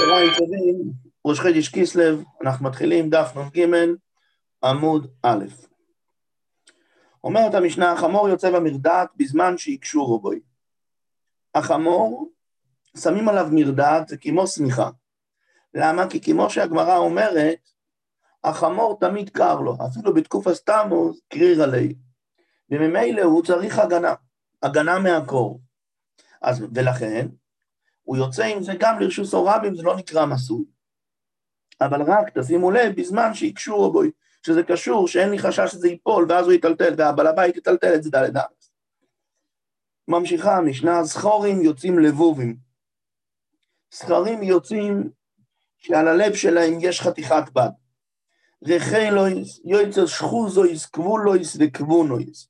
צהריים טובים, ראש חודש כיסלב, אנחנו מתחילים דף נ"ג, עמוד א'. אומרת המשנה, החמור יוצא במרדעת בזמן שיקשו בוי. החמור, שמים עליו מרדעת, זה כמו שמיכה. למה? כי כמו שהגמרא אומרת, החמור תמיד קר לו, אפילו בתקופה סתמוס, קריר עלי. וממילא הוא צריך הגנה, הגנה מהקור. אז, ולכן, הוא יוצא עם זה גם לרשות סורבים, זה לא נקרא מסוי. אבל רק תשימו לב, בזמן שיקשו בו, שזה קשור, שאין לי חשש שזה ייפול, ואז הוא יטלטל, והבעל הבית יטלטל את זה דלת ארץ. ממשיכה המשנה, זכורים יוצאים לבובים. זכרים יוצאים שעל הלב שלהם יש חתיכת בד. רכי לויס, יויצר שחוזויס, כבולויס וכבונויס.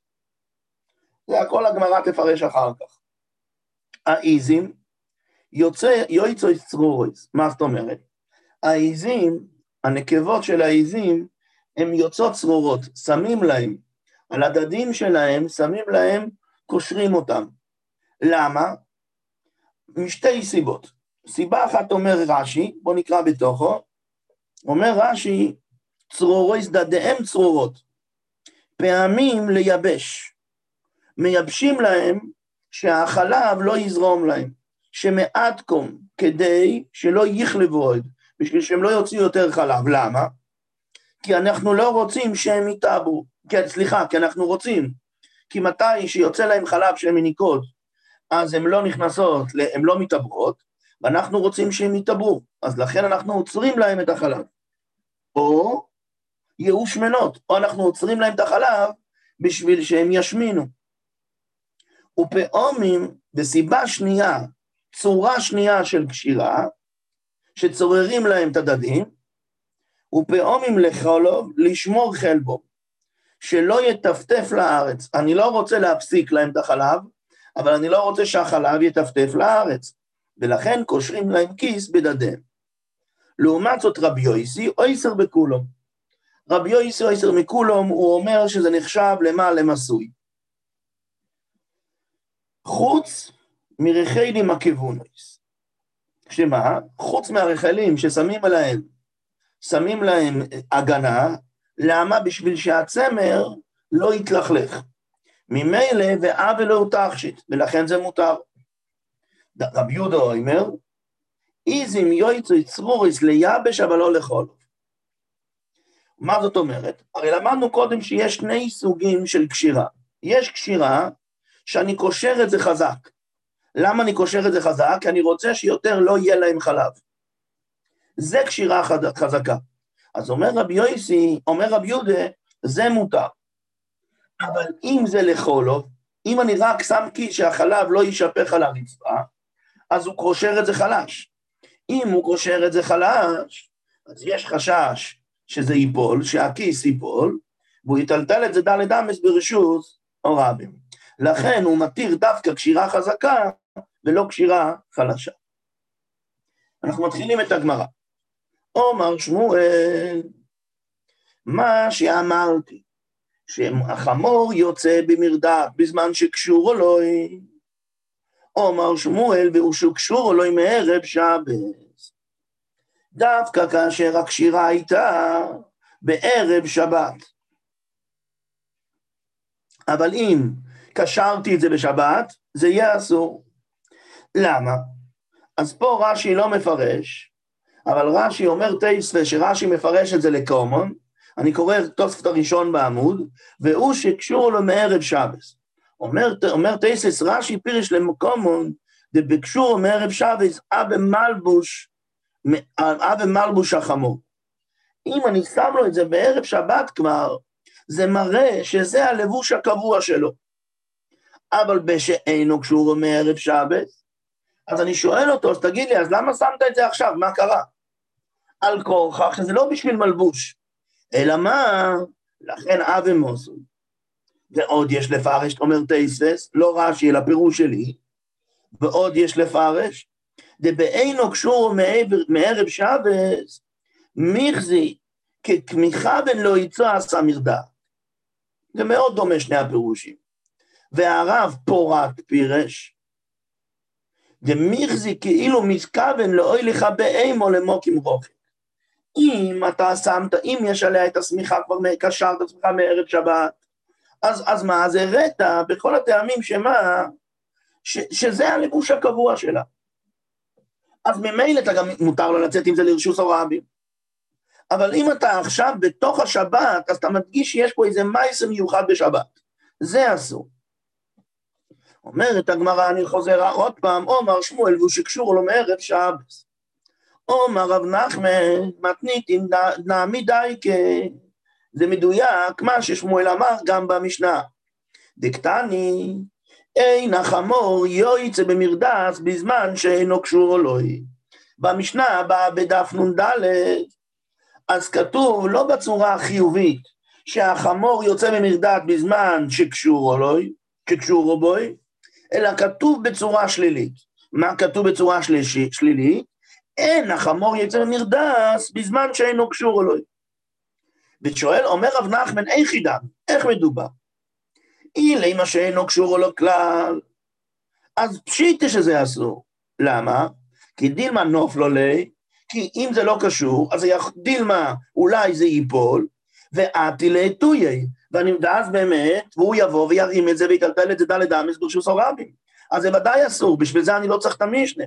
זה הכל הגמרא תפרש אחר כך. האיזים, יוצא יויצויס צרורויס. מה זאת אומרת? העיזים, הנקבות של העיזים, הן יוצאות צרורות, שמים להם, על הדדים שלהם, שמים להם, קושרים אותם. למה? משתי סיבות. סיבה אחת אומר רש"י, בואו נקרא בתוכו, אומר רש"י, צרורויס דדיהם צרורות, פעמים לייבש. מייבשים להם שהחלב לא יזרום להם. שמעט קום, כדי שלא יכלבו עוד, בשביל שהם לא יוציאו יותר חלב. למה? כי אנחנו לא רוצים שהם יתאבו. כן, סליחה, כי אנחנו רוצים. כי מתי שיוצא להם חלב שהן מניקות, אז הן לא נכנסות, הן לא מתעברות, ואנחנו רוצים שהם יתעברו. אז לכן אנחנו עוצרים להם את החלב. או יהיו שמנות, או אנחנו עוצרים להם את החלב בשביל שהם ישמינו. ופעומים, וסיבה שנייה צורה שנייה של קשירה, שצוררים להם את הדדים, ופעומים לחולוב לשמור חלבו, שלא יטפטף לארץ. אני לא רוצה להפסיק להם את החלב, אבל אני לא רוצה שהחלב יטפטף לארץ, ולכן קושרים להם כיס בדדיהם. לעומת זאת רבי יויסי, אויסר בכולום. רבי יויסי אויסר מכולום, הוא אומר שזה נחשב למה? למסוי. חוץ מרחלים הכיוונויס. שמה? חוץ מהרחלים ששמים עליהם, שמים להם הגנה, למה? בשביל שהצמר לא יתלכלך. ממילא ועוול לא תכשיט, ולכן זה מותר. רב יהודה אומר, איזים יויצו צרוריס ליבש אבל לא לכל. מה זאת אומרת? הרי למדנו קודם שיש שני סוגים של קשירה. יש קשירה שאני קושר את זה חזק. למה אני קושר את זה חזק? כי אני רוצה שיותר לא יהיה להם חלב. זה קשירה חזקה. אז אומר רבי יויסי, אומר רבי יהודה, זה מותר. אבל אם זה לחולוב, אם אני רק שם כיס שהחלב לא יישפך על הרצפה, אז הוא קושר את זה חלש. אם הוא קושר את זה חלש, אז יש חשש שזה ייפול, שהכיס ייפול, והוא יטלטל את זה דלת אמס ברשות או. לכן הוא מתיר דווקא קשירה חזקה ולא קשירה חלשה. אנחנו מתחילים את הגמרא. עומר שמואל, מה שאמרתי, שהחמור יוצא במרדף בזמן שקשור אלוהי. עומר שמואל, והוא שקשור אלוהי מערב שבס. דווקא כאשר הקשירה הייתה בערב שבת. אבל אם קשרתי את זה בשבת, זה יהיה אסור. למה? אז פה רש"י לא מפרש, אבל רש"י אומר טייסווה שרש"י מפרש את זה לקומון, אני קורא תוספת הראשון בעמוד, והוא שקשור לו מערב שבס. אומר, אומר טייסס רש"י פירש למקומון, דבקשור מערב שבס, אבא מלבוש, אבא מלבוש החמור. אם אני שם לו את זה בערב שבת כבר, זה מראה שזה הלבוש הקבוע שלו. אבל בשאינו קשור מערב שבס, אז אני שואל אותו, אז תגיד לי, אז למה שמת את זה עכשיו? מה קרה? על כורכך, שזה לא בשביל מלבוש, אלא מה? לכן אבי מוסו. ועוד יש לפרש, אומר טייסס, לא רש"י, אלא פירוש שלי, ועוד יש לפרש, דבעינו קשור מערב שבס, מיכזי, ככמיכה בין לא יצא עשה מרדה. זה מאוד דומה שני הפירושים. והרב פורת פירש, דמיחזי כאילו מתכוון לאוי לך באימו למוקים רוחק. אם אתה שמת, אם יש עליה את השמיכה, כבר קשרת את השמיכה מערב שבת, אז, אז מה, אז הראת בכל הטעמים שמה, ש, שזה הלבוש הקבוע שלה. אז ממילא אתה גם מותר לו לצאת עם זה לרשוס הרבים. אבל אם אתה עכשיו בתוך השבת, אז אתה מדגיש שיש פה איזה מייסר מיוחד בשבת. זה אסור. אומרת הגמרא, אני חוזר עוד פעם, עומר שמואל והוא שקשור לו מערב שבס. עומר רב נחמן, מתניתין נעמי דייקה. זה מדויק מה ששמואל אמר גם במשנה. דקטני, אין החמור יויצא במרדס בזמן שאינו קשור אלוהי. במשנה הבאה בדף נ"ד, אז כתוב לא בצורה החיובית, שהחמור יוצא ממרדת בזמן שקשור אלוהי, שקשור בוי, אלא כתוב בצורה שלילית. מה כתוב בצורה שלילית? אין החמור יוצא ממרדס בזמן שאינו קשור אלוהי. ושואל, אומר רב נחמן, איך חידה? איך מדובר? אילי מה שאינו קשור לו כלל, אז פשיטה שזה אסור. למה? כי דילמה נופלו לי, כי אם זה לא קשור, אז דילמה אולי זה ייפול, ואתי לאתויי. ואז באמת, והוא יבוא וירים את זה ויטלטל את זה דלת אמס ברשוס הרבים. אז זה ודאי אסור, בשביל זה אני לא צריך את המשנה.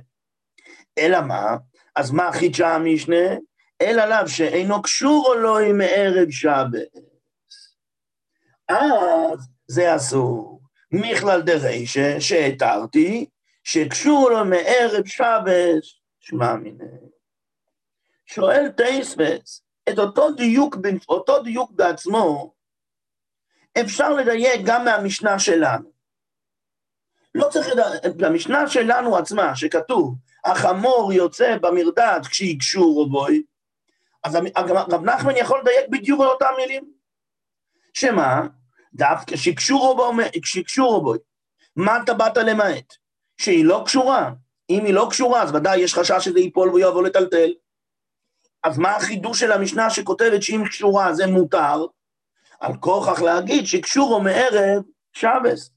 אלא מה? אז מה חידשה המשנה? אלא לאו שאינו קשור או לא עם ערב שבת. אז זה אסור. מכלל דרישה שהתרתי, שקשור לו מערב שבת, שמע מיני. שואל טייספס, את אותו דיוק, אותו דיוק בעצמו, אפשר לדייק גם מהמשנה שלנו. לא צריך לדייק, במשנה שלנו עצמה, שכתוב, החמור יוצא במרדד כשיקשור בוי, אז רב נחמן יכול לדייק בדיוק על אותם מילים. שמה? דווקא שקשורו בו, מה אתה באת למעט? שהיא לא קשורה. אם היא לא קשורה, אז ודאי יש חשש שזה ייפול והוא יבוא לטלטל. אז מה החידוש של המשנה שכותבת שאם קשורה זה מותר? על כוכך להגיד שקשורו מערב שבס.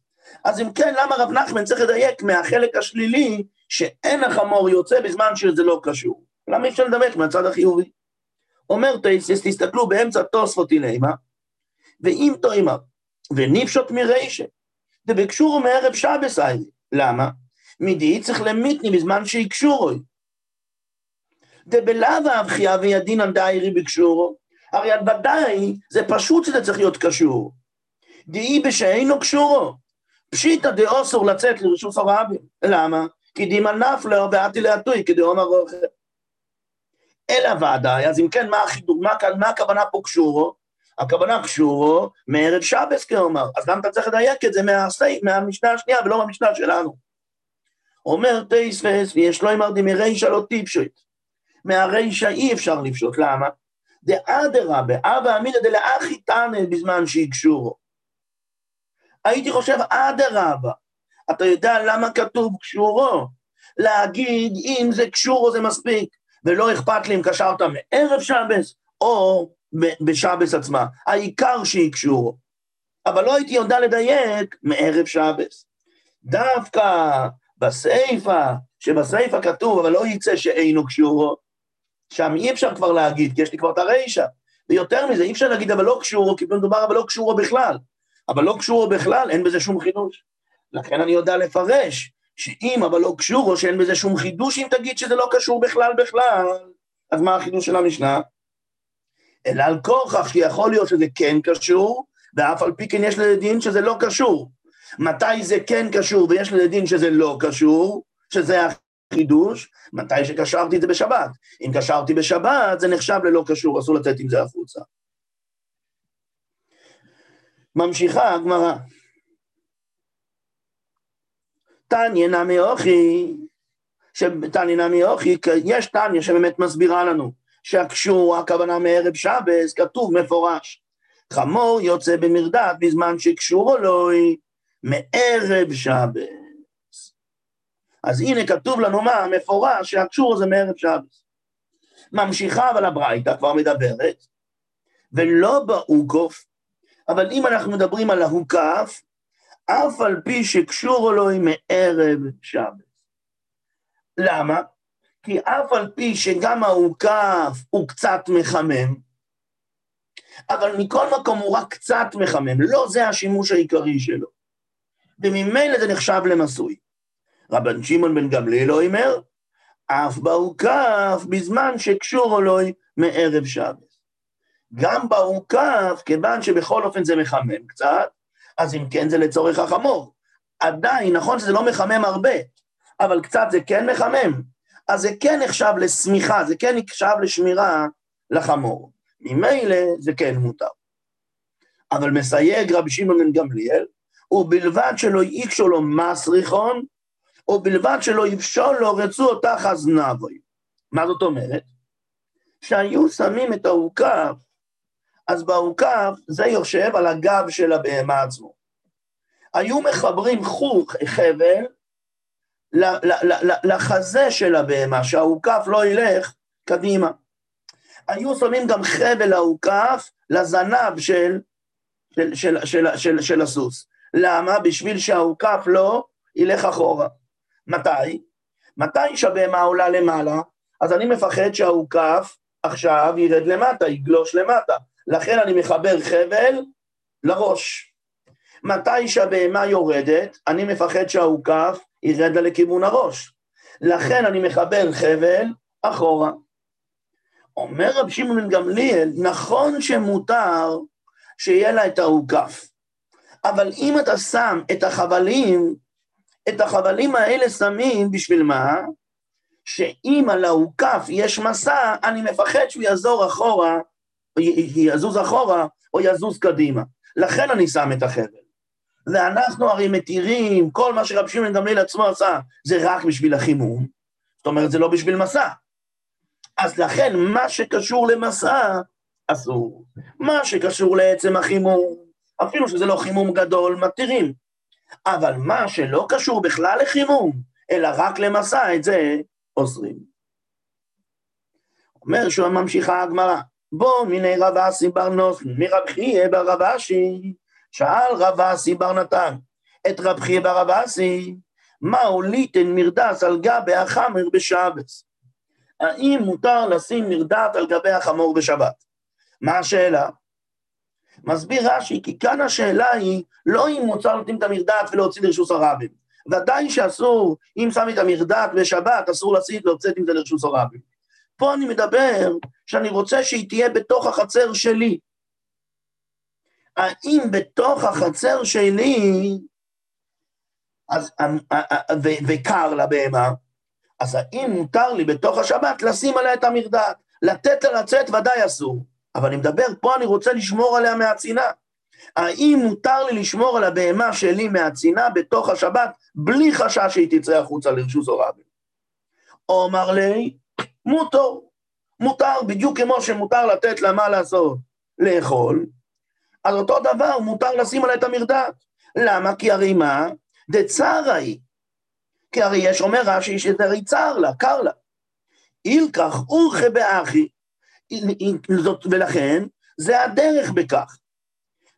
אז אם כן, למה רב נחמן צריך לדייק מהחלק השלילי שאין החמור יוצא בזמן שזה לא קשור? למה אי אפשר לדייק מהצד החיובי? אומר טייסס, תסתכלו באמצע תוספות הנה, ואם תאמר, וניפשוט מרישה. דבקשורו מערב שבס איילי. למה? מדי צריך למיתני בזמן שיקשורוי. דבלאו אבחיה וידינן דיירי בקשורו. הרי ודאי זה פשוט שזה צריך להיות קשור. דאי בשאינו קשורו. פשיטא דאוסור לצאת לרשות הרבים. למה? כי דימה נפלר ואתי להטוי כדאומר רוחה. אלא ודאי, אז אם כן, מה, החידור, מה, מה הכוונה פה קשורו? הכוונה קשורו מערב שבס כאומר, אז למה אתה צריך לדייק את זה מהסי, מהמשנה השנייה ולא מהמשנה שלנו? אומר טייספס, ויש לו אמר דמרישא לא טיפשוט. מהרישא אי אפשר לפשוט, למה? דאדרבה, אבא אמינא דלאחי תנא בזמן שהיא קשורו. הייתי חושב אדרבה, אתה יודע למה כתוב קשורו? להגיד אם זה קשורו זה מספיק, ולא אכפת לי אם קשרת מערב שבס או בשבס עצמה, העיקר שהיא קשורו. אבל לא הייתי יודע לדייק מערב שבס. דווקא בסיפא, שבסיפא כתוב, אבל לא יצא שאינו קשורו, שם אי אפשר כבר להגיד, כי יש לי כבר את הרישא. ויותר מזה, אי אפשר להגיד אבל לא קשורו, כי מדובר אבל לא קשורו בכלל. אבל לא קשורו בכלל, אין בזה שום חידוש. לכן אני יודע לפרש, שאם אבל לא קשורו, שאין בזה שום חידוש, אם תגיד שזה לא קשור בכלל בכלל, אז מה החידוש של המשנה? אלא על כוכך שיכול להיות שזה כן קשור, ואף על פי כן יש לזה דין שזה לא קשור. מתי זה כן קשור ויש לזה דין שזה לא קשור, שזה החידוש, מתי שקשרתי את זה בשבת. אם קשרתי בשבת, זה נחשב ללא קשור, אסור לצאת עם זה החוצה. ממשיכה הגמרא. תניא נמי אוכי, תניא נמי אוכי, יש תניא שבאמת מסבירה לנו שהקשור, הכוונה מערב שבס, כתוב מפורש. חמור יוצא במרדף בזמן שקשורו לו מערב שבס. אז הנה כתוב לנו מה, מפורש שהקשור הזה מערב שבס. ממשיכה אבל הברייתא כבר מדברת, ולא באוקוף, אבל אם אנחנו מדברים על ההוקף, אף על פי שקשורו לו מערב שבס. למה? כי אף על פי שגם העוקף הוא קצת מחמם, אבל מכל מקום הוא רק קצת מחמם, לא זה השימוש העיקרי שלו. וממילא זה נחשב למסוי. רבן שמעון בן גמליאל אומר, אף בעוקף בזמן שקשור אלוהי מערב שבת. גם בעוקף, כיוון שבכל אופן זה מחמם קצת, אז אם כן זה לצורך החמור. עדיין, נכון שזה לא מחמם הרבה, אבל קצת זה כן מחמם, אז זה כן נחשב לשמיכה, זה כן נחשב לשמירה לחמור. ממילא זה כן מותר. אבל מסייג רבי שמעון בן גמליאל, ובלבד שלא יקשו לו מסריחון, ובלבד שלא יפשול לו רצו אותה חזנבוי. מה זאת אומרת? שהיו שמים את העוקף, אז בעוקף זה יושב על הגב של הבהמה עצמו. היו מחברים חוק, חבל, לחזה של הבהמה, שהעוקף לא ילך קדימה. היו שמים גם חבל העוקף לזנב של, של, של, של, של, של הסוס. למה? בשביל שהעוקף לא ילך אחורה. מתי? מתי שהבהמה עולה למעלה, אז אני מפחד שהעוקף עכשיו ירד למטה, יגלוש למטה. לכן אני מחבר חבל לראש. מתי שהבהמה יורדת, אני מפחד שהעוקף ירד לה לכיוון הראש. לכן אני מחבר חבל אחורה. אומר רב שמעון בן גמליאל, נכון שמותר שיהיה לה את העוקף, אבל אם אתה שם את החבלים, את החבלים האלה שמים בשביל מה? שאם על העוקף יש מסע, אני מפחד שהוא יעזור אחורה, יזוז אחורה או יזוז קדימה. לכן אני שם את החבל. ואנחנו הרי מתירים, כל מה שרב שמעון גמליאל עצמו עשה, זה רק בשביל החימום, זאת אומרת, זה לא בשביל מסע. אז לכן, מה שקשור למסע, אסור. מה שקשור לעצם החימום, אפילו שזה לא חימום גדול, מתירים. אבל מה שלא קשור בכלל לחימום, אלא רק למסע, את זה אוסרים. אומר שהוא ממשיכה הגמרא, בוא מיני רב אסי בר נוסן, מרב חייה בר רב אשי, שאל רב אסי בר נתן את רב חייה בר רב אסי, מה הוליתן מרדס על גבי החמר בשבס? האם מותר לשים מרדת על גבי החמור בשבת? מה השאלה? מסביר רש"י, כי כאן השאלה היא לא אם מותר לשים את המרדת ולהוציא לרשוס הרבים. ודאי שאסור, אם שמים את המרדת בשבת, אסור לשים להוציא את זה לרשוס הרבים. פה אני מדבר שאני רוצה שהיא תהיה בתוך החצר שלי. האם בתוך החצר שלי, אז, וקר לבהמה, אז האם מותר לי בתוך השבת לשים עליה את המרדעת? לתת לה לצאת ודאי אסור, אבל אני מדבר, פה אני רוצה לשמור עליה מהצינה. האם מותר לי לשמור על הבהמה שלי מהצינה בתוך השבת, בלי חשש שהיא תצא החוצה לרשוס הורבי? אומר לי, מותר, מותר, בדיוק כמו שמותר לתת לה מה לעשות, לאכול, אז אותו דבר מותר לשים עליה את המרדעת. למה? כי הרי מה? דצרה היא. כי הרי יש אומר רש"י שזה הרי צר לה, קר לה. אילקח אורכי באחי, ולכן זה הדרך בכך.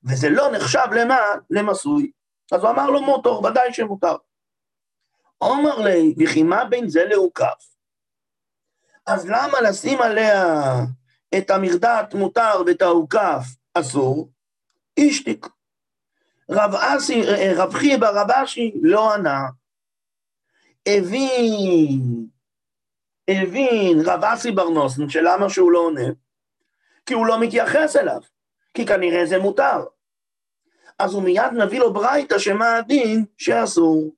וזה לא נחשב למה? למסוי. אז הוא אמר לו מוטור, ודאי שמותר. אומר לי, וכי מה בין זה לעוקף? אז למה לשים עליה את המרדעת מותר ואת העוקף אסור? אישתיק. רב אסי, רב חיבה, רב אשי, לא ענה. הבין, הבין רב אסי בר נוסן, שלמה שהוא לא עונה? כי הוא לא מתייחס אליו, כי כנראה זה מותר. אז הוא מיד מביא לו ברייתא שמה הדין שאסור.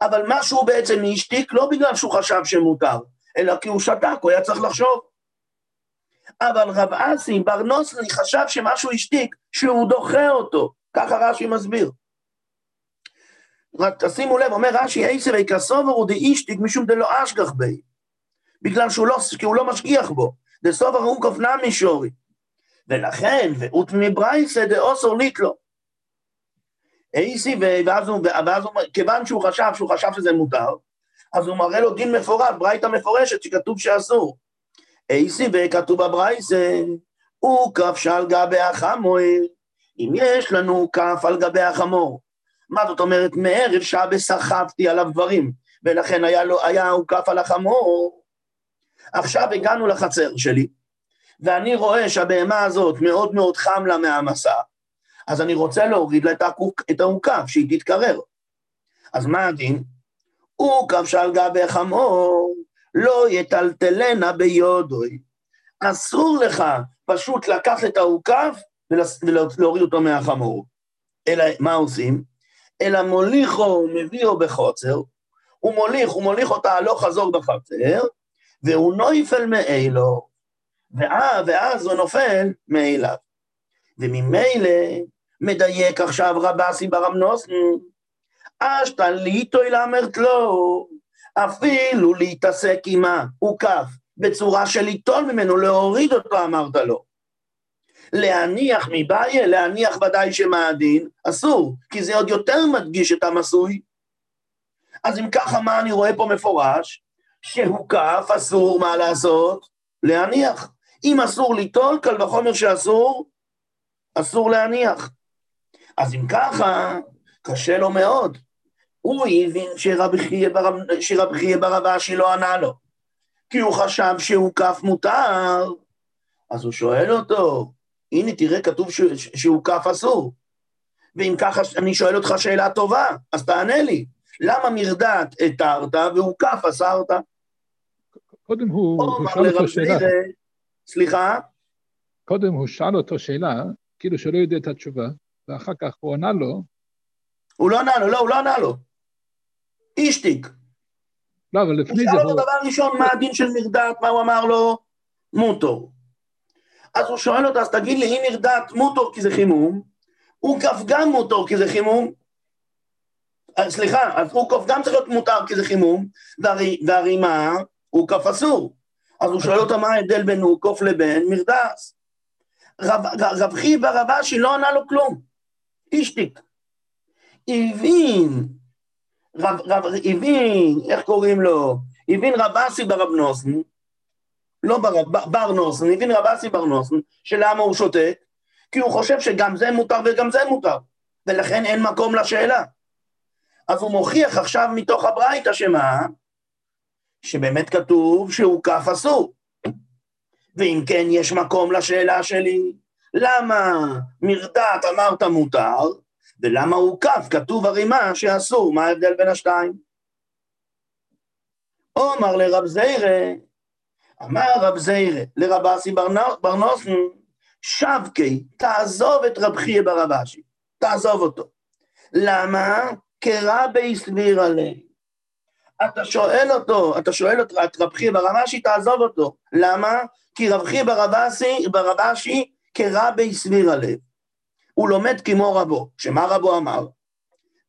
אבל מה שהוא בעצם השתיק לא בגלל שהוא חשב שמותר, אלא כי הוא שתק, הוא היה צריך לחשוב. אבל רב אסי בר נוסני חשב שמשהו השתיק, שהוא דוחה אותו, ככה רש"י מסביר. רק תשימו לב, אומר רש"י, אייסי ויקסובר הוא דאישתיק משום דלא אשגח בי. בגלל שהוא לא, הוא לא משגיח בו. דסובר הוא כופנה מישורי. ולכן, ואות מברייסה דאוסור ליטלו. אייסי, ואז הוא, ואז הוא, כיוון שהוא חשב, שהוא חשב שזה מותר, אז הוא מראה לו דין מפורט, ברייתא מפורשת, שכתוב שאסור. אייסי וכתוב בברייסה, הוא כף שעל גבי החמור. אם יש לנו כף על גבי החמור, מה זאת אומרת? מערב שעה בסחבתי עליו דברים. ולכן היה, לו, היה הוקף על החמור. עכשיו הגענו לחצר שלי, ואני רואה שהבהמה הזאת מאוד מאוד חם לה מהמסע, אז אני רוצה להוריד לה את העוקף, שהיא תתקרר. אז מה הדין? עוקף שעל גבי חמור, לא יטלטלנה ביודוי. אסור לך פשוט לקחת את העוקף ולהוריד אותו מהחמור. אלא מה עושים? אלא מוליכו ומביאו בחוצר, הוא מוליך, הוא מוליך אותה הלוך חזור בחצר, והוא נויפל מאלו, ואז הוא נופל מאליו. וממילא מדייק עכשיו רבסי ברמנוסן, אשתליתו אלמרת לו, אפילו להתעסק עמה, הוא כף, בצורה של ליטול ממנו, להוריד אותו אמרת לו. להניח מבעיה, להניח ודאי שמעדין, אסור, כי זה עוד יותר מדגיש את המסוי. אז אם ככה, מה אני רואה פה מפורש? שהוקף, אסור מה לעשות? להניח. אם אסור ליטול, קל וחומר שאסור, אסור להניח. אז אם ככה, קשה לו מאוד. הוא הבין שרבי חייא בר אבשי לא ענה לו, כי הוא חשב שהוקף מותר, אז הוא שואל אותו, הנה תראה כתוב שהוקף אסור. ואם ככה אני שואל אותך שאלה טובה, אז תענה לי, למה מרדת התרת והוקף אסרת? קודם הוא, הוא שאל אותו שאלה. סליחה? קודם הוא שאל אותו שאלה, כאילו שלא יודע את התשובה, ואחר כך הוא ענה לו. הוא לא ענה לו, לא, הוא לא ענה לו. אישתיק. לא, אבל לפני זה... הוא שאל אותו דבר ראשון, מה הדין של מרדת, מה הוא אמר לו? מוטור. אז הוא שואל אותו, אז תגיד לי, אם מרדת מוטור כי זה חימום, הוא גם מוטור כי זה חימום, אה, סליחה, אז הוא גם צריך להיות מותר כי זה חימום, והרימה הוא כף אסור. אז הוא שואל אותו מה ההבדל בין אוקוף לבין מרדס. רב, חיבה רב אשי לא ענה לו כלום. אישתיק. הבין, רב, רב, הבין, איך קוראים לו? הבין רב אסי ברב נוסן, לא בר, בר נוסן, הבין רב אסי בר נוסן, שלמה הוא שותק? כי הוא חושב שגם זה מותר וגם זה מותר, ולכן אין מקום לשאלה. אז הוא מוכיח עכשיו מתוך הברייתא שמה? שבאמת כתוב שהוא כף אסור. ואם כן, יש מקום לשאלה שלי, למה מרדת אמרת מותר, ולמה הוא כף, כתוב הרימה שאסור, מה ההבדל בין השתיים? אומר לרב זיירה, אמר רב זיירה לרבסי ברנוסן, שבקי, תעזוב את רב חייא ברבשי, תעזוב אותו. למה? כרבי סביר עלי. אתה שואל אותו, אתה שואל את רב חייא ברבשי, תעזוב אותו. למה? כי רב חייא ברבשי כרבי סביר הלב. הוא לומד כמו רבו, שמה רבו אמר?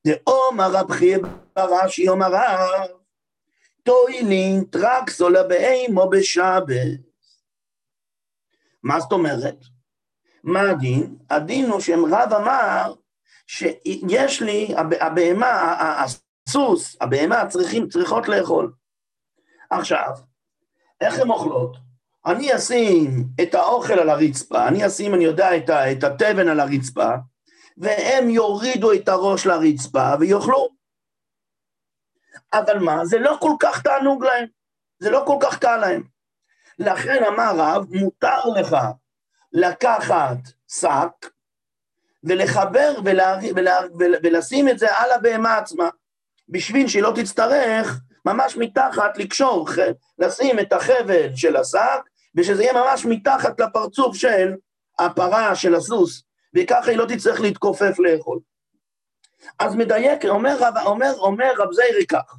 דאומר רב חייא ברש"י אומר רב, טוילין טרקסולה באימו בשבת. מה זאת אומרת? מה הדין? הדין הוא שהם רב אמר שיש לי, הבהמה, הסוס, הבהמה צריכים, צריכות לאכול. עכשיו, איך הן אוכלות? אני אשים את האוכל על הרצפה, אני אשים, אני יודע, את, ה, את התבן על הרצפה, והם יורידו את הראש לרצפה ויאכלו. אבל מה, זה לא כל כך תענוג להם, זה לא כל כך קל להם. לכן אמר רב, מותר לך לקחת שק ולחבר ולשים את זה על הבהמה עצמה, בשביל שהיא לא תצטרך ממש מתחת לקשור, לשים את החבל של השק, ושזה יהיה ממש מתחת לפרצוף של הפרה, של הסוס, וככה היא לא תצטרך להתכופף לאכול. אז מדייק, אומר רב, אומר, אומר רב זיירי כך,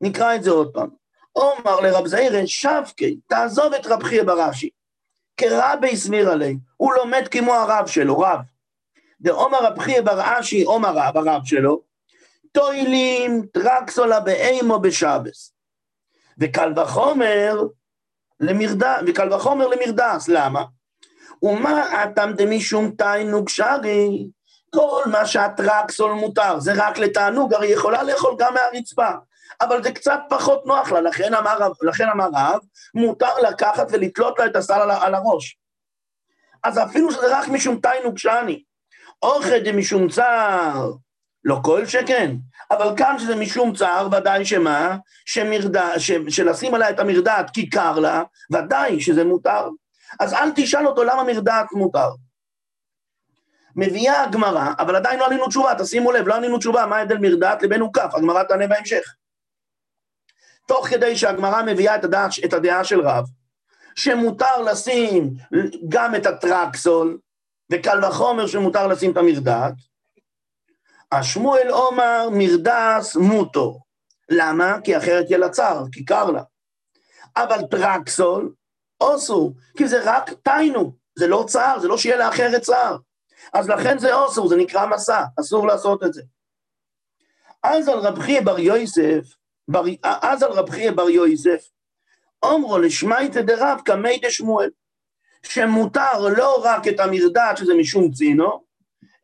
נקרא את זה עוד פעם. אומר לרב זיירי, שבקי, תעזוב את רב חייא ברש"י, כרבי סביר עלי, הוא לומד כמו הרב שלו, רב. דעומר רב חייא ברש"י, עומר רב, הרב שלו, טוילים טרקסולה באימו בשבס. וקל וחומר למרדס, וקל וחומר למרדס, למה? ומה אתם דמשום תיינוג שרי? כל מה שהטרקסול מותר, זה רק לתענוג, הרי היא יכולה לאכול גם מהרצפה, אבל זה קצת פחות נוח לה, לכן אמר, לכן אמר רב, מותר לקחת ולתלות לה את הסל על, על הראש. אז אפילו שזה רק משום תיינוג שאני, אוכל דמשום צער, לא כל שכן. אבל כאן שזה משום צער, ודאי שמה? שמרדה, ש, שלשים עליה את המרדעת כי קר לה, ודאי שזה מותר. אז אל תשאל אותו למה מרדעת מותר. מביאה הגמרא, אבל עדיין לא ענינו תשובה, תשימו לב, לא ענינו תשובה, מה ההבדל מרדעת לבין הוקף, הגמרא תענה בהמשך. תוך כדי שהגמרא מביאה את הדעה, את הדעה של רב, שמותר לשים גם את הטרקסול, וקל וחומר שמותר לשים את המרדעת, השמואל עומר מרדס מוטו. למה? כי אחרת יהיה לה כי קר לה. אבל טרקסול, אוסו, כי זה רק תיינו, זה לא צער, זה לא שיהיה לאחרת צער. אז לכן זה אוסו, זה נקרא מסע, אסור לעשות את זה. אז על רב חייא בר יוסף, בר, אז על רב חייא בר יוסף, אומרו לשמייתא דרב קמי דשמואל, שמותר לא רק את המרדד, שזה משום צינו,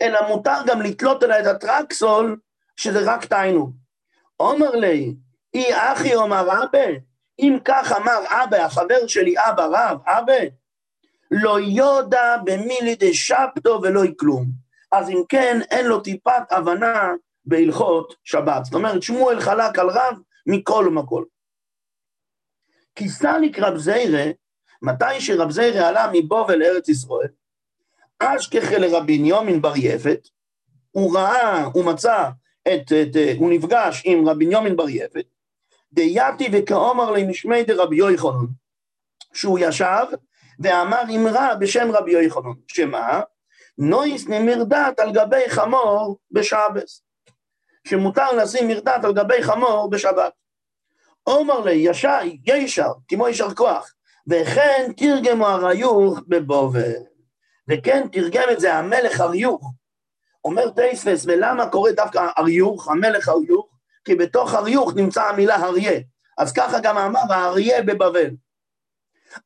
אלא מותר גם לתלות עליה את הטרקסול, שזה רק תיינו. אומר לי, אי אחי אומר אבא, אם כך אמר אבא, החבר שלי אבא רב, אבא, לא יודע במילי דשפטו ולא כלום. אז אם כן, אין לו טיפת הבנה בהלכות שבת. זאת אומרת, שמואל חלק על רב מכל ומכל. כי סליק רב זיירה, מתי שרב זיירה עלה מבובל לארץ ישראל, אשכחה לרבי ניומין בר יפת, הוא ראה, הוא מצא, את, את, הוא נפגש עם רבי ניומין בר יפת, דייתי וכאומר למשמי דרבי יוחנן, שהוא ישב ואמר אמרה בשם רבי יוחנן, שמה? נויס נמרדת על גבי חמור בשבס, שמותר לשים מרדת על גבי חמור בשבת. אומר לי, ישר, ישר, כמו ישר כוח, וכן תרגמו הריוך בבובל. וכן תרגם את זה המלך אריוך. אומר טייספס, ולמה קורא דווקא אריוך, המלך אריוך? כי בתוך אריוך נמצא המילה אריה. אז ככה גם אמר האריה בבבל.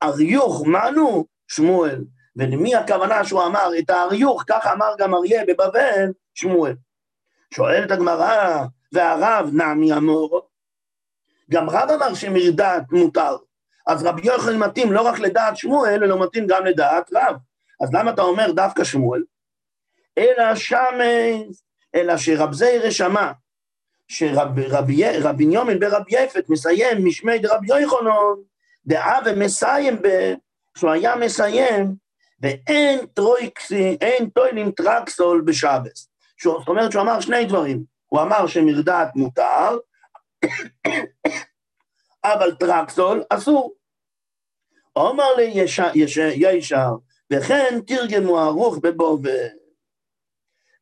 אריוך, מנו? שמואל. ולמי הכוונה שהוא אמר את האריוך, ככה אמר גם אריה בבבל, שמואל. שואלת הגמרא, והרב נעמי אמור, גם רב אמר שמרדעת מותר. אז רבי יוחנן מתאים לא רק לדעת שמואל, אלא מתאים גם לדעת רב. אז למה אתה אומר דווקא שמואל? אלא שמס, אלא שרב זיירה שמע, שרבי יומין ברבי יפת מסיים משמי דרבי יוחנן, דאה ומסיים, ב... שהוא היה מסיים, ואין טרויקסי, אין טוילין טרקסול בשבס. זאת אומרת שהוא אמר שני דברים, הוא אמר שמרדעת מותר, אבל טרקסול אסור. אומר לי ישר, ישר וכן תרגמו ערוך בבובל.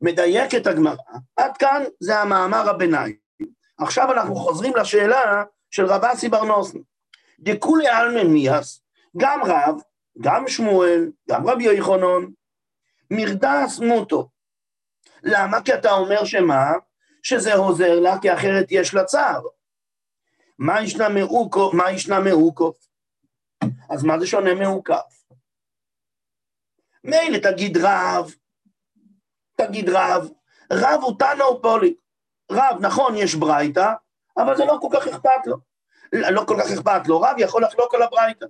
מדייקת הגמרא, עד כאן זה המאמר הביניים. עכשיו אנחנו חוזרים לשאלה של רב אסי בר נוסן. דכולי עלמא מיאס, גם רב, גם שמואל, גם רבי יוחנן, מרדס מוטו. למה? כי אתה אומר שמה? שזה עוזר לה, כי אחרת יש לה צער. מה ישנה מעוקו? מה ישנה מעוקו? אז מה זה שונה מעוקף? מילא תגיד רב, תגיד רב, רב הוא תנא פולי. רב, נכון, יש ברייתא, אבל זה לא כל כך אכפת לו. לא כל כך אכפת לו, רב יכול לחלוק על הברייתא.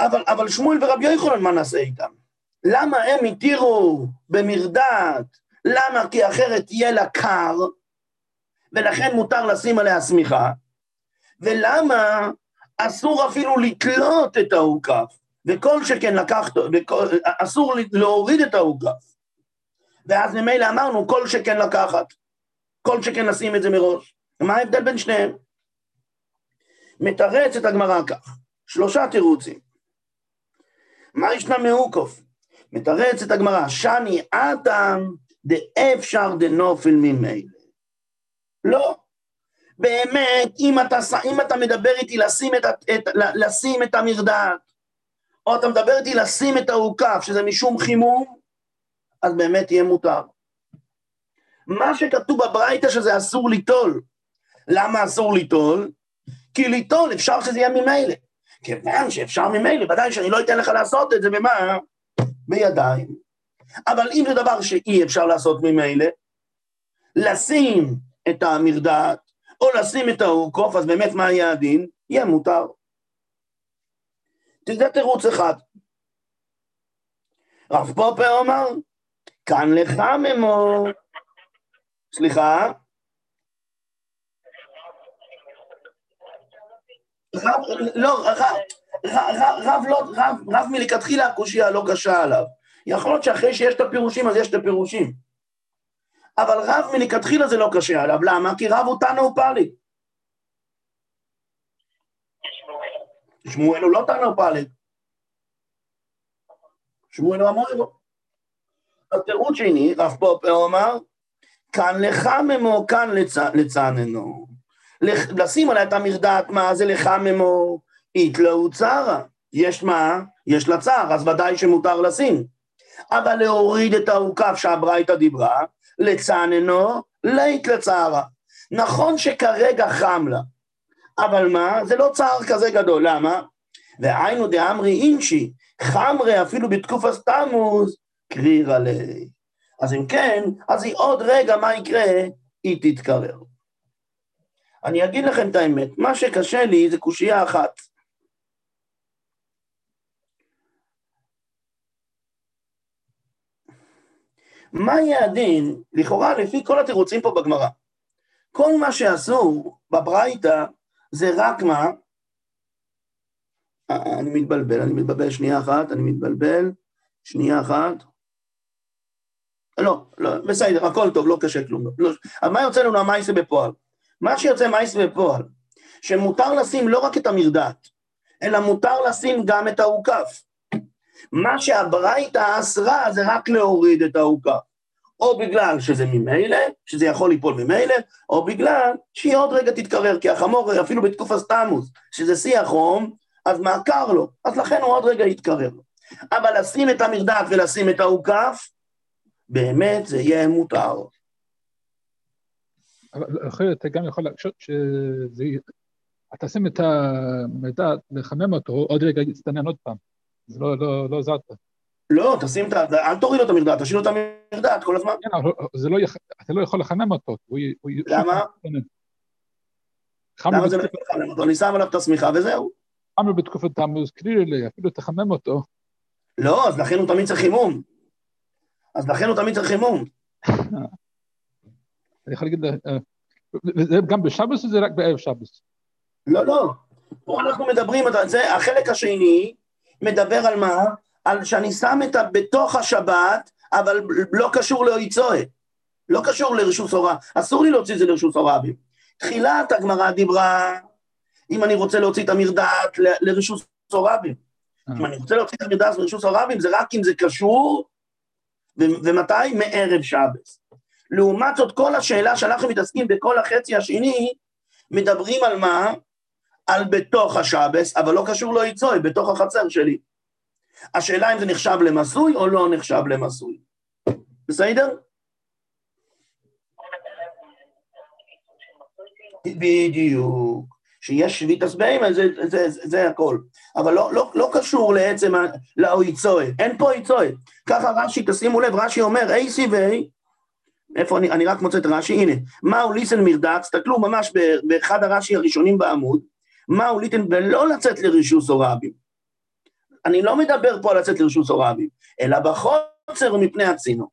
אבל, אבל שמואל ורבי יוחנן, מה נעשה איתם? למה הם התירו במרדעת? למה? כי אחרת יהיה לה קר, ולכן מותר לשים עליה שמיכה, ולמה אסור אפילו לתלות את העוקף? וכל שכן לקחת, אסור להוריד את העוגף. ואז ממילא אמרנו, כל שכן לקחת, כל שכן לשים את זה מראש. מה ההבדל בין שניהם? מתרץ את הגמרא כך, שלושה תירוצים. מה ישנה מעוקוף? מתרץ את הגמרא, שני אדם דאפשר דנופל ממילא. לא. באמת, אם אתה, אם אתה מדבר איתי לשים את, את, לשים את המרדעת, או אתה מדבר איתי לשים את העוקף, שזה משום חימום, אז באמת יהיה מותר. מה שכתוב בברייתא שזה אסור ליטול. למה אסור ליטול? כי ליטול אפשר שזה יהיה ממילא. כיוון שאפשר ממילא, ודאי שאני לא אתן לך לעשות את זה במה? בידיים. אבל אם זה דבר שאי אפשר לעשות ממילא, לשים את המרדעת, או לשים את העוקף, אז באמת מה יהיה הדין? יהיה מותר. זה תירוץ אחד. רב פופר אמר, כאן לך ממו, סליחה? רב, לא, רב, רב, לא, רב, רב מלכתחילה הקושייה לא קשה עליו. יכול להיות שאחרי שיש את הפירושים, אז יש את הפירושים. אבל רב מלכתחילה זה לא קשה עליו, למה? כי רב הוא תנא ופאלי. שמואל הוא לא תנא ופאלי. שמואל הוא המועבו. אז תירוץ שני, רב פופר אמר, כאן לחממו, כאן לצננו. לשים עליה את המרדעת, מה זה לחממו? איתלאו צרה. יש מה? יש לה צער, אז ודאי שמותר לשים. אבל להוריד את העוקף שהברייתא דיברה, לצננו, לית לצערה. נכון שכרגע חם לה, אבל מה? זה לא צער כזה גדול, למה? והיינו דאמרי אינשי, חמרי אפילו בתקופת תמוז, קרירא ליה. אז אם כן, אז היא עוד רגע, מה יקרה? היא תתקרר. אני אגיד לכם את האמת, מה שקשה לי זה קושייה אחת. מה יהיה הדין, לכאורה לפי כל התירוצים פה בגמרא? כל מה שאסור בברייתא זה רק מה? אה, אני מתבלבל, אני מתבלבל שנייה אחת, אני מתבלבל, שנייה אחת. לא, לא, בסדר, הכל טוב, לא קשה כלום. לא, אז מה יוצא לנו המייסה בפועל? מה שיוצא מייסה בפועל, שמותר לשים לא רק את המרדעת, אלא מותר לשים גם את האוכף. מה שהברייתא אסרה זה רק להוריד את העוקף. או בגלל שזה ממילא, שזה יכול ליפול ממילא, או בגלל שהיא עוד רגע תתקרר, כי החמור אפילו בתקופת סתמוס, שזה שיא החום, אז מה קר לו, אז לכן הוא עוד רגע יתקרר. אבל לשים את המרדף ולשים את האוכף, באמת זה יהיה מותר. אבל אחרי אתה גם יכול לחשוב שזה... אתה שים את המרדף, לחמם אותו, עוד רגע יצטנן עוד פעם. זה לא, לא, לא עזרת. לא, תשים את ה... אל תוריד לו את המרדעת, תשאיר לו את המרדעת כל הזמן. כן, זה לא, אתה לא יכול לחמם אותו. למה? למה זה לא יכול לחמם אותו? אני שם עליו את השמיכה וזהו. חמר בתקופת תמוז, קלילי, אפילו תחמם אותו. לא, אז לכן הוא תמיד צריך חימום. אז לכן הוא תמיד צריך חימום. אני יכול להגיד, אה, זה גם בשבוס או זה רק בערב שבוס? לא, לא. פה אנחנו מדברים, זה החלק השני מדבר על מה? על שאני שם את ה... בתוך השבת, אבל לא קשור לאויצוי. לא קשור לרשות הוראה. אסור לי להוציא את זה לרשות הורבים. תחילת הגמרא דיברה, אם אני רוצה להוציא את המרדעת לרשות הורבים. אה. אם אני רוצה להוציא את המרדעת לרשות הורבים, זה רק אם זה קשור, ומתי? מערב שבס. לעומת זאת, כל השאלה שאנחנו מתעסקים בכל החצי השני, מדברים על מה? על בתוך השבס, אבל לא קשור לאיצוי, בתוך החצר שלי. השאלה אם זה נחשב למסוי או לא נחשב למסוי. בסדר? בדיוק. שיש שביתס בהמה, זה, זה, זה, זה הכל. אבל לא, לא, לא קשור לעצם לאויצוי, אין פה אויצוי. ככה רש"י, תשימו לב, רש"י אומר, אי סיבי, איפה אני, אני רק מוצא את רש"י, הנה, מהו ליסן מרדץ, תסתכלו ממש באחד הרש"י הראשונים בעמוד, מהו ליטן ולא לצאת לרישוס או רבים. אני לא מדבר פה על לצאת לרשות הורבים, אלא בחוצר מפני הצינו.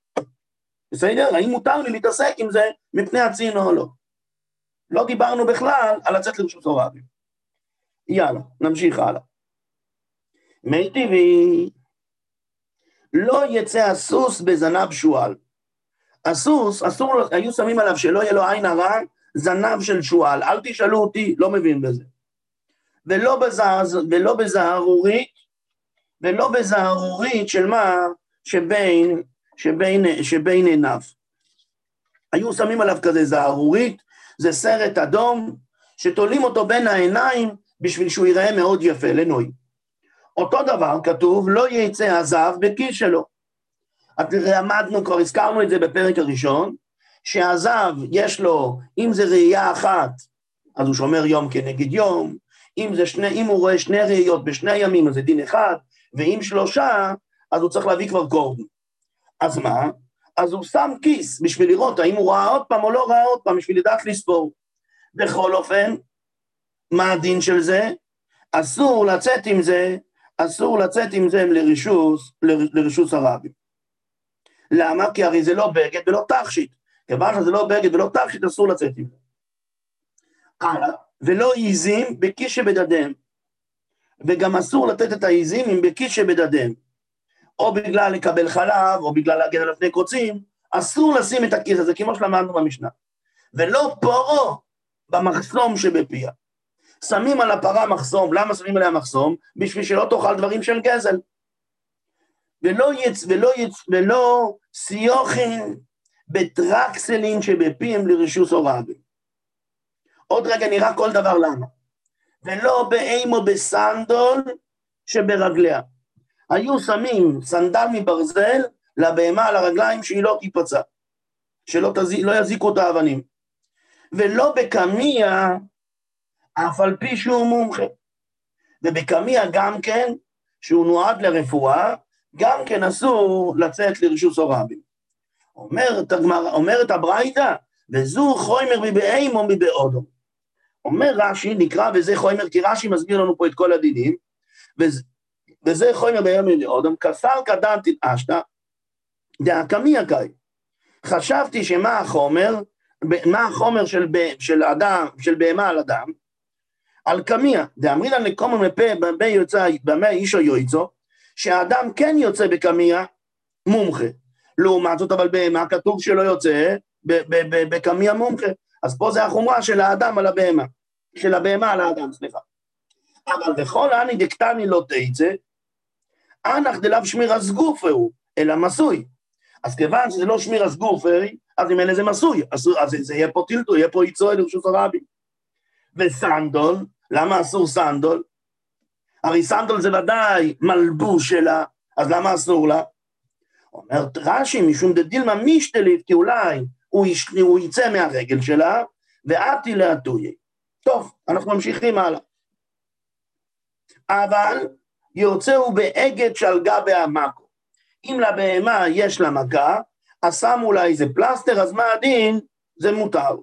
בסדר? האם מותר לי להתעסק עם זה מפני הצינו או לא? לא דיברנו בכלל על לצאת לרשות הורבים. יאללה, נמשיך הלאה. מי טבעי, לא יצא הסוס בזנב שועל. הסוס, אסור, היו שמים עליו שלא יהיה לו עין הרע, זנב של שועל. אל תשאלו אותי, לא מבין בזה. ולא, בזהרורית ולא בזערורית של מה? שבין, שבין, שבין עיניו. היו שמים עליו כזה זערורית, זה סרט אדום, שתולים אותו בין העיניים בשביל שהוא ייראה מאוד יפה, לנוי. אותו דבר כתוב, לא יצא הזב בכיס שלו. למדנו, כבר הזכרנו את זה בפרק הראשון, שהזב יש לו, אם זה ראייה אחת, אז הוא שומר יום כנגד יום, אם, שני, אם הוא רואה שני ראיות בשני ימים, אז זה דין אחד, ואם שלושה, אז הוא צריך להביא כבר קורדון. אז מה? אז הוא שם כיס בשביל לראות האם הוא ראה עוד פעם או לא ראה עוד פעם, בשביל לדעת לספור. בכל אופן, מה הדין של זה? אסור לצאת עם זה, אסור לצאת עם זה לרישוס, לרישוס הרבים. למה? כי הרי זה לא בגד ולא תכשיט. כיוון שזה לא בגד ולא תכשיט, אסור לצאת עם זה. הלאה, ולא עיזים בכיס שבדדיהם. וגם אסור לתת את העיזים עם בכיס שבדדיהם. או בגלל לקבל חלב, או בגלל להגן על לפני קוצים, אסור לשים את הכיס הזה, כמו שלמדנו במשנה. ולא פורו במחסום שבפיה. שמים על הפרה מחסום, למה שמים עליה מחסום? בשביל שלא תאכל דברים של גזל. ולא יצ... ולא יצ... ולא סיוכין בטרקסלין שבפיהם לרשוס הורבי. עוד רגע נראה כל דבר למה. ולא באימו בסנדול שברגליה. היו שמים סנדל מברזל לבהמה על הרגליים שהיא לא תיפצע, שלא תז... לא יזיקו את האבנים. ולא בקמיה, אף על פי שהוא מומחה. ובקמיה גם כן, שהוא נועד לרפואה, גם כן אסור לצאת לרשות סורבים. אומרת, אומרת הברייתא, וזו חומר מבאימו מבעודו. אומר רש"י, נקרא וזה חומר, כי רש"י מסביר לנו פה את כל הדינים, וזה, חומר ביום מבעודו, כסר קדנתית אשתא, דאקמיה קאי. חשבתי שמה החומר, מה החומר של, של אדם, של בהמה על אדם, על קמיה, דאמרינן לקומו מפה במה יוצא, במה אישו יועצו, שהאדם כן יוצא בקמיה מומחה. לעומת זאת, אבל בהמה כתוב שלא יוצא בקמיה מומחה. אז פה זה החומרה של האדם על הבהמה, של הבהמה על האדם, סליחה. אבל בכל אני דקטני לא תצא, אנח דלאו שמיר הסגוף הוא, אלא מסוי. אז כיוון שזה לא שמיר הסגוף, אז אם אין לזה מסוי, אז, אז זה יהיה פה טילטו, יהיה פה יצואל לרשות הרבי. וסנדול, למה אסור סנדול? הרי סנדול זה ודאי מלבוש שלה, אז למה אסור לה? אומר רש"י, משום דדילמה משתלית, כי אולי הוא, יש, הוא יצא מהרגל שלה, ואתי לאטויה. טוב, אנחנו ממשיכים הלאה. אבל יוצאו באגד שלגה בעמקו. אם לבהמה יש לה מכה, אז שמו לה איזה פלסטר, אז מה הדין? זה מותר.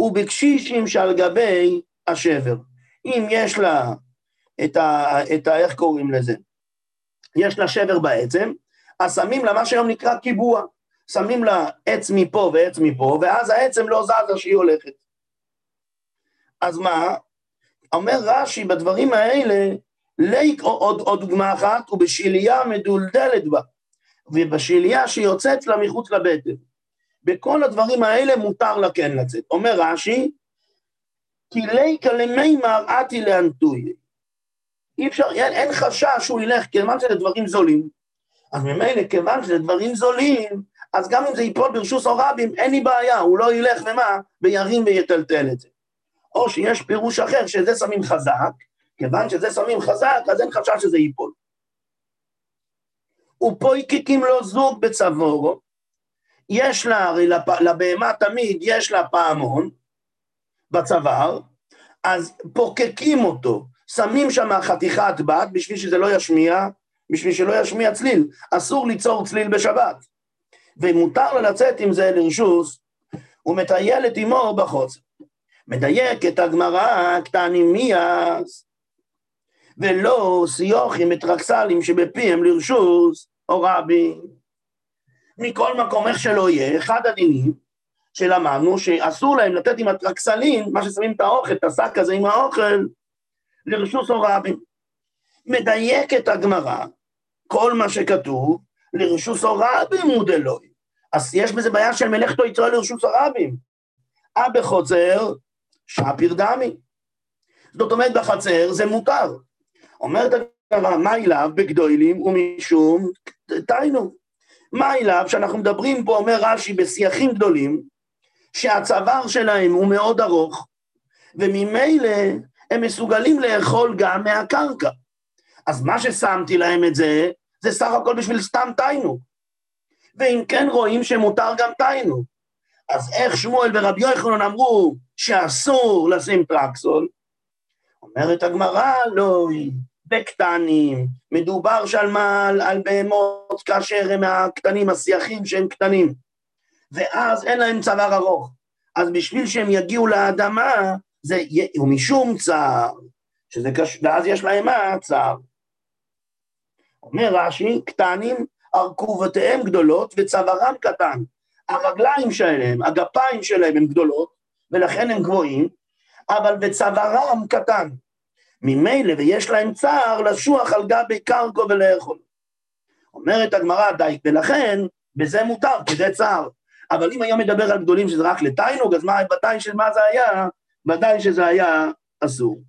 ובקשישים שעל גבי השבר. אם יש לה את ה... את ה איך קוראים לזה? יש לה שבר בעצם, אז שמים לה מה שהיום נקרא קיבוע. שמים לה עץ מפה ועץ מפה, ואז העצם לא זזה שהיא הולכת. אז מה? אומר רש"י בדברים האלה, ליק, עוד, עוד דוגמה אחת, ובשיליה מדולדלת בה, ובשיליה שיוצאת לה מחוץ לבטן. בכל הדברים האלה מותר לה כן לצאת. אומר רש"י, כי ליקה למימר אתי לאנטוי. אי אפשר, אין, אין חשש שהוא ילך, כיוון שזה דברים זולים. אז ממילא, כיוון שזה דברים זולים, אז גם אם זה ייפול ברשוס או רבים, אין לי בעיה, הוא לא ילך ומה, וירים ויטלטל את זה. או שיש פירוש אחר, שזה שמים חזק, כיוון שזה שמים חזק, אז אין חשש שזה ייפול. ופויקיקים לו זוג בצבורו, יש לה, הרי לבהמה תמיד יש לה פעמון בצוואר, אז פוקקים אותו, שמים שם חתיכת בת בשביל שזה לא ישמיע, בשביל שלא ישמיע צליל. אסור ליצור צליל בשבת. ומותר לו לצאת עם זה לרשוס, ומטייל את אמו בחוץ. מדייקת הגמרא קטנים מיאס, ולא סיוחים מטרקסלים שבפיהם לרשוס, או רבי. מכל מקום, איך שלא יהיה, אחד הדינים שלמדנו שאסור להם לתת עם הטרקסלים, מה ששמים את האוכל, את השק הזה עם האוכל, לרשוס או רבים. מדייקת הגמרא, כל מה שכתוב, לרשוס או רבים הוא דלוי. אז יש בזה בעיה של מלאכתו יצרו לרשוס הרבים. אה בחוצר, שפיר דמי. זאת אומרת, בחצר זה מותר. אומרת הגמרא, מה אליו בגדולים ומשום תיינו. מה אליו שאנחנו מדברים פה, אומר רש"י, בשיחים גדולים, שהצוואר שלהם הוא מאוד ארוך, וממילא הם מסוגלים לאכול גם מהקרקע. אז מה ששמתי להם את זה, זה סך הכל בשביל סתם תיינו. ואם כן רואים שמותר גם תיינו. אז איך שמואל ורבי יוחנן אמרו שאסור לשים טרקסול? אומרת הגמרא, לא, בקטנים, מדובר שם על, על בהמות כאשר הם הקטנים, השיחים שהם קטנים, ואז אין להם צוואר ארוך. אז בשביל שהם יגיעו לאדמה, זה ומשום צער, שזה קש... ואז יש להם מה? צער. אומר רש"י, קטנים, ארכובותיהם גדולות וצווארם קטן. הרגליים שלהם, הגפיים שלהם הן גדולות, ולכן הם גבוהים, אבל בצווארם קטן. ממילא ויש להם צער לשוח על גבי קרקו ולאכול. אומרת הגמרא די, ולכן בזה מותר, כי זה צער. אבל אם היה מדבר על גדולים שזה רק לתיינוג, אז מה, ודאי שמה זה היה? ודאי שזה היה אסור.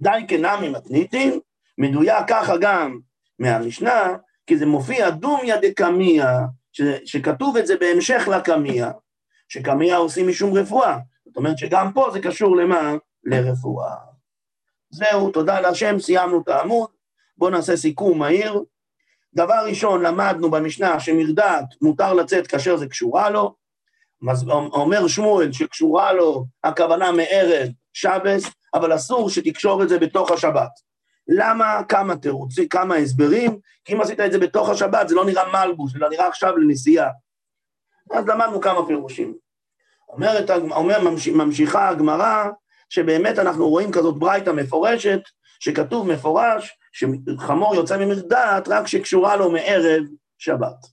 די כנמי מתניתין, מדויק ככה גם מהמשנה, כי זה מופיע דומיה דקמיה, שכתוב את זה בהמשך לקמיה, שקמיה עושים משום רפואה. זאת אומרת שגם פה זה קשור למה? לרפואה. זהו, תודה להשם, סיימנו את העמוד. בואו נעשה סיכום מהיר. דבר ראשון, למדנו במשנה שמרדעת מותר לצאת כאשר זה קשורה לו. אומר שמואל שקשורה לו הכוונה מערב שבס, אבל אסור שתקשור את זה בתוך השבת. למה? כמה תירוצים, כמה הסברים, כי אם עשית את זה בתוך השבת זה לא נראה מלבוש, אלא נראה עכשיו לנסיעה. אז למדנו כמה פירושים. אומרת, אומר, ממשיכה הגמרא, שבאמת אנחנו רואים כזאת ברייתא מפורשת, שכתוב מפורש שחמור יוצא ממרדעת רק שקשורה לו מערב שבת.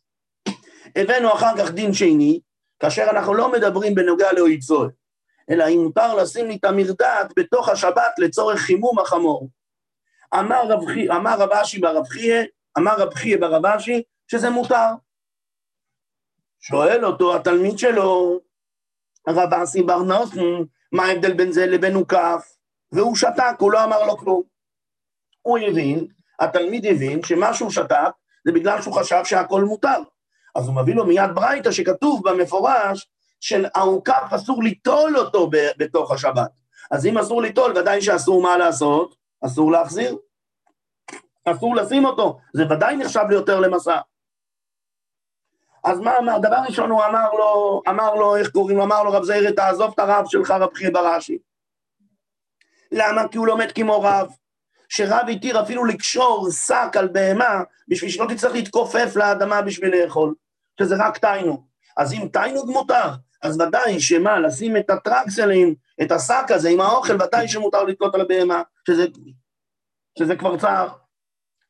הבאנו אחר כך דין שני, כאשר אנחנו לא מדברים בנוגע לאויצוי, אלא אם מותר לשים לי את המרדעת בתוך השבת לצורך חימום החמור. אמר רב, אמר רב אשי ברב חייה, אמר רב חייה ברב אשי, שזה מותר. שואל אותו התלמיד שלו, רב אסי בר נוסן, מה ההבדל בין זה לבין הוקף? והוא שתק, הוא לא אמר לו כלום. הוא הבין, התלמיד הבין שמה שהוא שתק זה בגלל שהוא חשב שהכל מותר. אז הוא מביא לו מיד ברייתא שכתוב במפורש של העוקף אסור ליטול אותו בתוך השבת. אז אם אסור ליטול, ודאי שאסור מה לעשות? אסור להחזיר. אסור לשים אותו, זה ודאי נחשב ליותר למסע. אז מה אמר? דבר ראשון הוא אמר לו, אמר לו, איך קוראים? אמר לו, רב זעיר, תעזוב את הרב שלך, רב חייא בראשי. למה? כי הוא לומד כמו רב. שרב התיר אפילו לקשור שק על בהמה, בשביל שלא תצטרך להתכופף לאדמה בשביל לאכול, שזה רק תיינוג. אז אם תיינוג מותר, אז ודאי שמה, לשים את הטרקסלים, את השק הזה עם האוכל, ודאי שמותר לתלות על הבהמה, שזה, שזה כבר צער.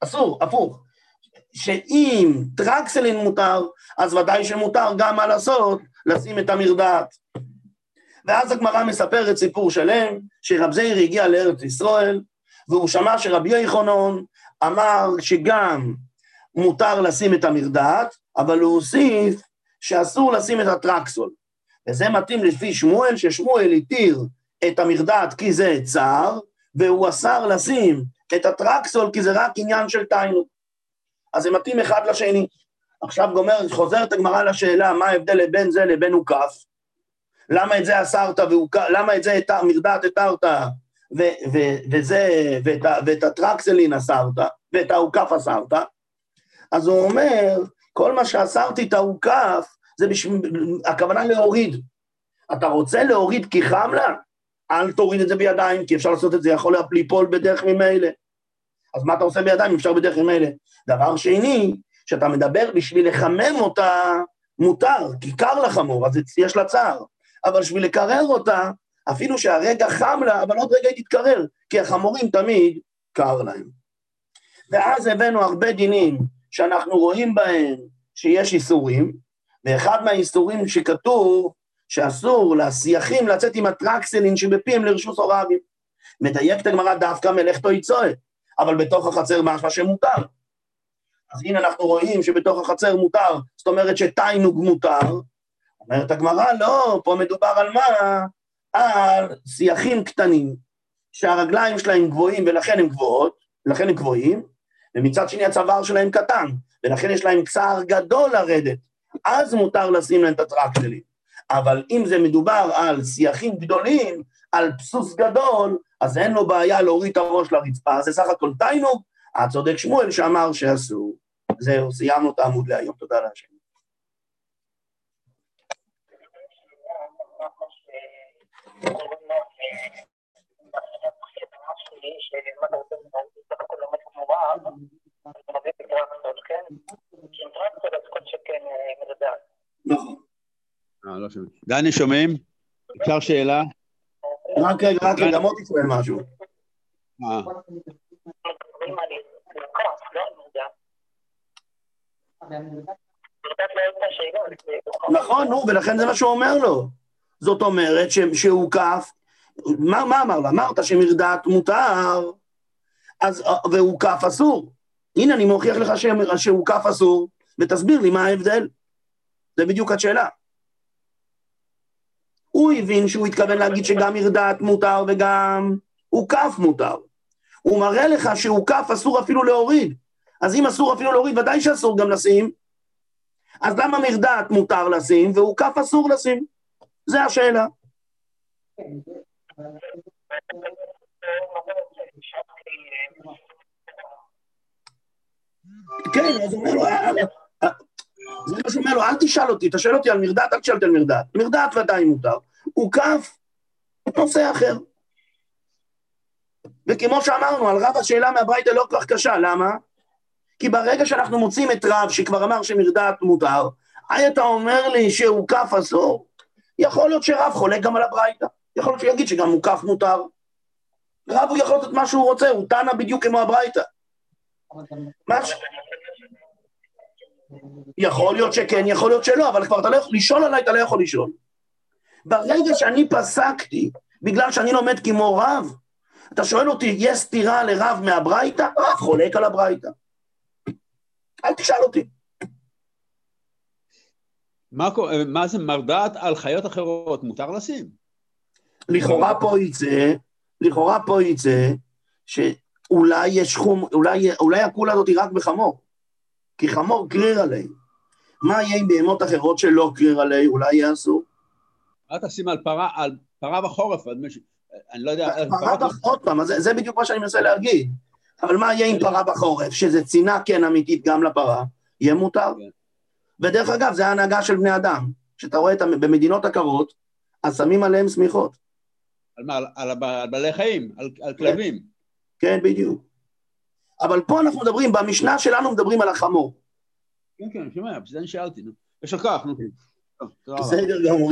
אסור, הפוך. שאם טרקסלין מותר, אז ודאי שמותר גם מה לעשות, לשים את המרדעת. ואז הגמרא מספרת סיפור שלם, שרב זעיר הגיע לארץ ישראל, והוא שמע שרבי יחונון אמר שגם מותר לשים את המרדעת, אבל הוא הוסיף שאסור לשים את הטרקסול. וזה מתאים לפי שמואל, ששמואל התיר את המרדעת כי זה צער, והוא אסר לשים את הטרקסול כי זה רק עניין של תיינו. אז זה מתאים אחד לשני. עכשיו גומר, חוזרת הגמרא לשאלה, מה ההבדל בין זה לבין הוקף? למה את זה אסרת, למה את זה מרדעת התרת ו- ו- וזה, ואת, ואת הטרקסלין אסרת, ואת האוכף אסרת, אז הוא אומר, כל מה שאסרתי את האוכף, זה בשביל, הכוונה להוריד. אתה רוצה להוריד כי חם לה? אל תוריד את זה בידיים, כי אפשר לעשות את זה, יכול ליפול בדרך ממילא. אז מה אתה עושה בידיים? אפשר בדרך ממילא. דבר שני, כשאתה מדבר בשביל לחמם אותה, מותר, כי קר לחמור, אז יש לה צער. אבל בשביל לקרר אותה, אפילו שהרגע חם לה, אבל עוד רגע היא תתקרר, כי החמורים תמיד קר להם. ואז הבאנו הרבה דינים שאנחנו רואים בהם שיש איסורים, ואחד מהאיסורים שכתוב שאסור לסייחים לצאת עם הטרקסלין שבפיהם לרשות הורבים. מדייקת הגמרא דווקא מלאכתו יצואה, אבל בתוך החצר משמע שמותר. אז הנה אנחנו רואים שבתוך החצר מותר, זאת אומרת שתיינוג מותר. אומרת הגמרא, לא, פה מדובר על מה? על שיחים קטנים, שהרגליים שלהם גבוהים ולכן הם גבוהות, לכן הם גבוהים, ומצד שני הצוואר שלהם קטן, ולכן יש להם צער גדול לרדת, אז מותר לשים להם את הטרקטלים. אבל אם זה מדובר על שיחים גדולים, על פסוס גדול, אז אין לו בעיה להוריד את הראש לרצפה, זה סך הכל תיינוג, הצודק שמואל שאמר שאסור. זהו, סיימנו את העמוד להיום, תודה להשם. דני, שומעים? אפשר שאלה? רק רגע, רק רגע, מוטי שואל משהו. נכון, נו, ולכן זה מה שהוא אומר לו. זאת אומרת שהוא כף, מה, מה אמר לה? אמרת שמרדעת מותר, אז, והוא כף אסור. הנה, אני מוכיח לך שהוא כף אסור, ותסביר לי מה ההבדל. זה בדיוק השאלה. הוא הבין שהוא התכוון להגיד שגם מרדעת מותר וגם הוא כף מותר. הוא מראה לך שהוא כף אסור אפילו להוריד. אז אם אסור אפילו להוריד, ודאי שאסור גם לשים. אז למה מרדעת מותר לשים והוא כף אסור לשים? זה השאלה. כן, אז אומר לו, "אה, אה, אה." זה מה שהוא אומר לו, אל תשאל אותי, תשאל אותי על מרדעת, אל תשאל אותי על מרדעת. מרדעת ודאי מותר. הוא כף נושא אחר. וכמו שאמרנו, על רב השאלה מהברייתא לא כל כך קשה, למה? כי ברגע שאנחנו מוצאים את רב שכבר אמר שמרדעת מותר, היי אתה אומר לי שהוא כף אסור? יכול להיות שרב חולק גם על הברייתא, יכול להיות שיגיד שגם הוא כף מותר. רב הוא יכול לעשות מה שהוא רוצה, הוא תנא בדיוק כמו הברייתא. ש... יכול להיות שכן, יכול להיות שלא, אבל כבר אתה לא יכול, לשאול עליי אתה לא יכול לשאול. ברגע שאני פסקתי, בגלל שאני לומד כמו רב, אתה שואל אותי, יש סתירה לרב מהברייתא? רב חולק על הברייתא. אל תשאל אותי. מה, מה זה מרדעת על חיות אחרות? מותר לשים. לכאורה פה יצא, לכאורה פה יצא, שאולי יש חום, אולי, אולי הקולה הזאת היא רק בחמור. כי חמור קריר עלי. מה יהיה עם בהמות אחרות שלא קריר עלי, אולי יהיה אסור? מה תשים על פרה, על פרה בחורף? אני לא יודע, פרה פרה בח... עוד פעם, אז זה, זה בדיוק מה שאני מנסה להגיד. אבל מה יהיה עם פרה בחורף? שזה צינה כן אמיתית גם לפרה, יהיה מותר. כן. ודרך אגב, זה ההנהגה של בני אדם. שאתה רואה את, במדינות הקרות, אז שמים עליהם שמיכות. על מה? על- על הב- על בעלי חיים, על כלבים. כן, בדיוק. אבל פה אנחנו מדברים, במשנה שלנו מדברים על החמור. כן, כן, אני שומע, בשביל זה אני שאלתי, נו. יישר כוח, נו. רבה. בסדר גמור.